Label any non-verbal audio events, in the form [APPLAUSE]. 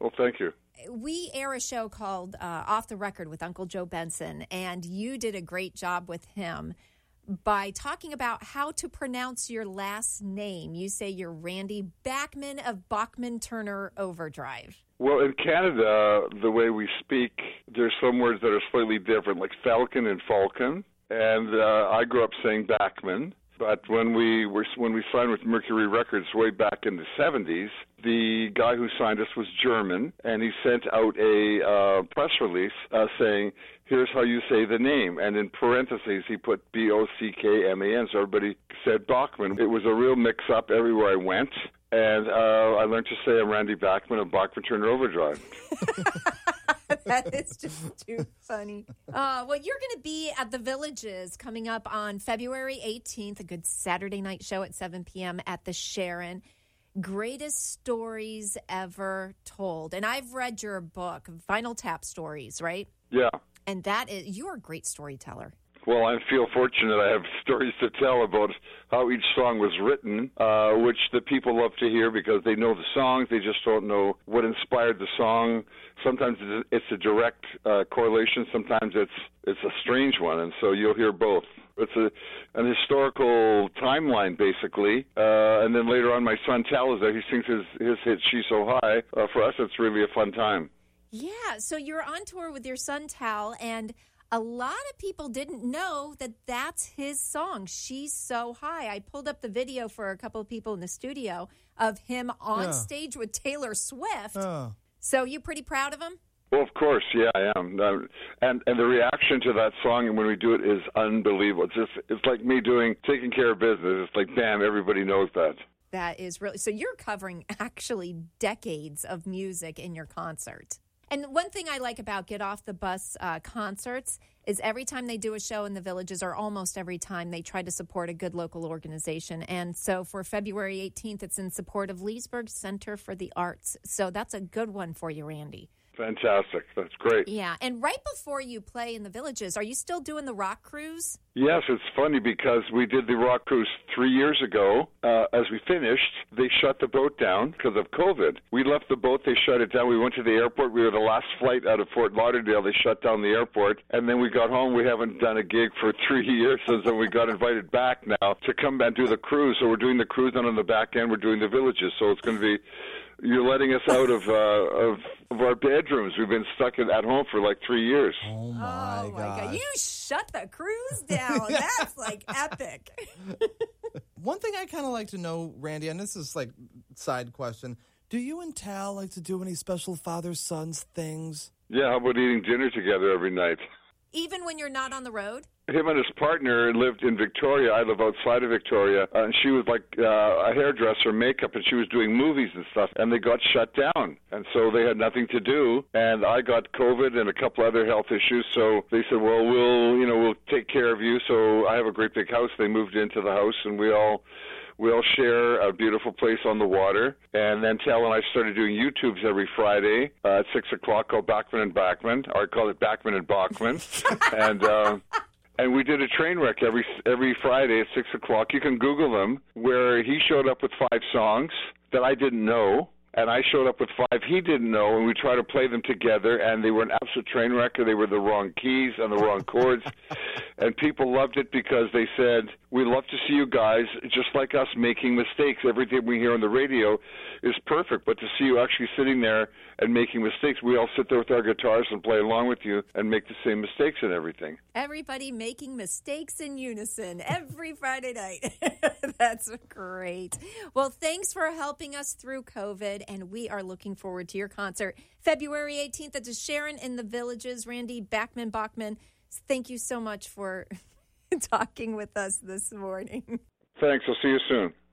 Well, thank you. We air a show called uh, Off the Record with Uncle Joe Benson, and you did a great job with him by talking about how to pronounce your last name. You say you're Randy Bachman of Bachman Turner Overdrive. Well, in Canada, the way we speak, there's some words that are slightly different, like falcon and falcon. And uh, I grew up saying Bachman. But when we were when we signed with Mercury Records way back in the 70s, the guy who signed us was German, and he sent out a uh, press release uh, saying, "Here's how you say the name," and in parentheses he put B O C K M A N, so everybody said Bachman. It was a real mix-up everywhere I went, and uh, I learned to say I'm Randy Bachman of Bachman Turner Overdrive. [LAUGHS] [LAUGHS] that is just too funny. Uh, well, you're going to be at the Villages coming up on February 18th, a good Saturday night show at 7 p.m. at the Sharon. Greatest stories ever told. And I've read your book, Vinyl Tap Stories, right? Yeah. And that is, you're a great storyteller. Well, I feel fortunate. I have stories to tell about how each song was written, uh, which the people love to hear because they know the songs. They just don't know what inspired the song. Sometimes it's a direct uh, correlation. Sometimes it's it's a strange one, and so you'll hear both. It's a an historical timeline, basically, uh, and then later on, my son Tal is there. He sings his his hit "She's So High." Uh, for us, it's really a fun time. Yeah. So you're on tour with your son Tal, and a lot of people didn't know that that's his song. She's so high. I pulled up the video for a couple of people in the studio of him on Yeah. stage with Taylor Swift. Oh. So you pretty proud of him? Well, of course, yeah, I am. Um, and and the reaction to that song and when we do it is unbelievable. It's just it's like me doing taking care of business. It's like, damn, everybody knows that. That is really so. You're covering actually decades of music in your concert. And one thing I like about Get Off the Bus uh, concerts is every time they do a show in the villages, or almost every time, they try to support a good local organization. And so for February 18th, it's in support of Leesburg Center for the Arts. So that's a good one for you, Randy. Fantastic. That's great. Yeah. And right before you play in the villages, are you still doing the rock cruise? Yes, it's funny because we did the rock cruise three years ago. Uh, as we finished, they shut the boat down because of COVID. We left the boat, they shut it down. We went to the airport. We were the last flight out of Fort Lauderdale. They shut down the airport, and then we got home. We haven't done a gig for [LAUGHS] three years, and then we got invited back now to come and do the cruise. So we're doing the cruise, and on the back end, we're doing the villages. So it's going to be you're letting us out of uh, of of our bedrooms. We've been stuck in, at home for like three years. Oh my, oh my gosh. God. You shut the cruise down. [LAUGHS] That's like epic. [LAUGHS] One thing I kind of like to know, Randy, and this is like side question: Do you and Tal like to do any special father sons things? Yeah, how about eating dinner together every night? [LAUGHS] Even when you're not on the road? Him and his partner lived in Victoria. I live outside of Victoria, uh, and she was like uh, a hairdresser, makeup, and she was doing movies and stuff. And they got shut down, and so they had nothing to do. And I got COVID and a couple other health issues, so they said, "Well, we'll, you know, we'll take care of you." So I have a great big house. They moved into the house, and we all we all share a beautiful place on the water. And then Tal and I started doing YouTubes every Friday uh, at six o'clock called Bachman and Bachman, or I call it Bachman and Bachman, [LAUGHS] and. Uh, and we did a train wreck every every Friday at six o'clock. You can Google them, where he showed up with five songs that I didn't know, and I showed up with five he didn't know, and we tried to play them together, and they were an absolute train wreck. They were the wrong keys and the wrong chords, [LAUGHS] and people loved it because they said, "We love to see you guys, just like us, making mistakes. Everything we hear on the radio is perfect, but to see you actually sitting there and making mistakes, we all sit there with our guitars and play along with you and make the same mistakes and everything." Everybody making mistakes in unison every Friday night. [LAUGHS] That's great. Well, thanks for helping us through COVID, and we are looking forward to your concert February 18th at the Sharon in the Villages. Randy Bachman Bachman, thank you so much for [LAUGHS] talking with us this morning. Thanks. I'll see you soon.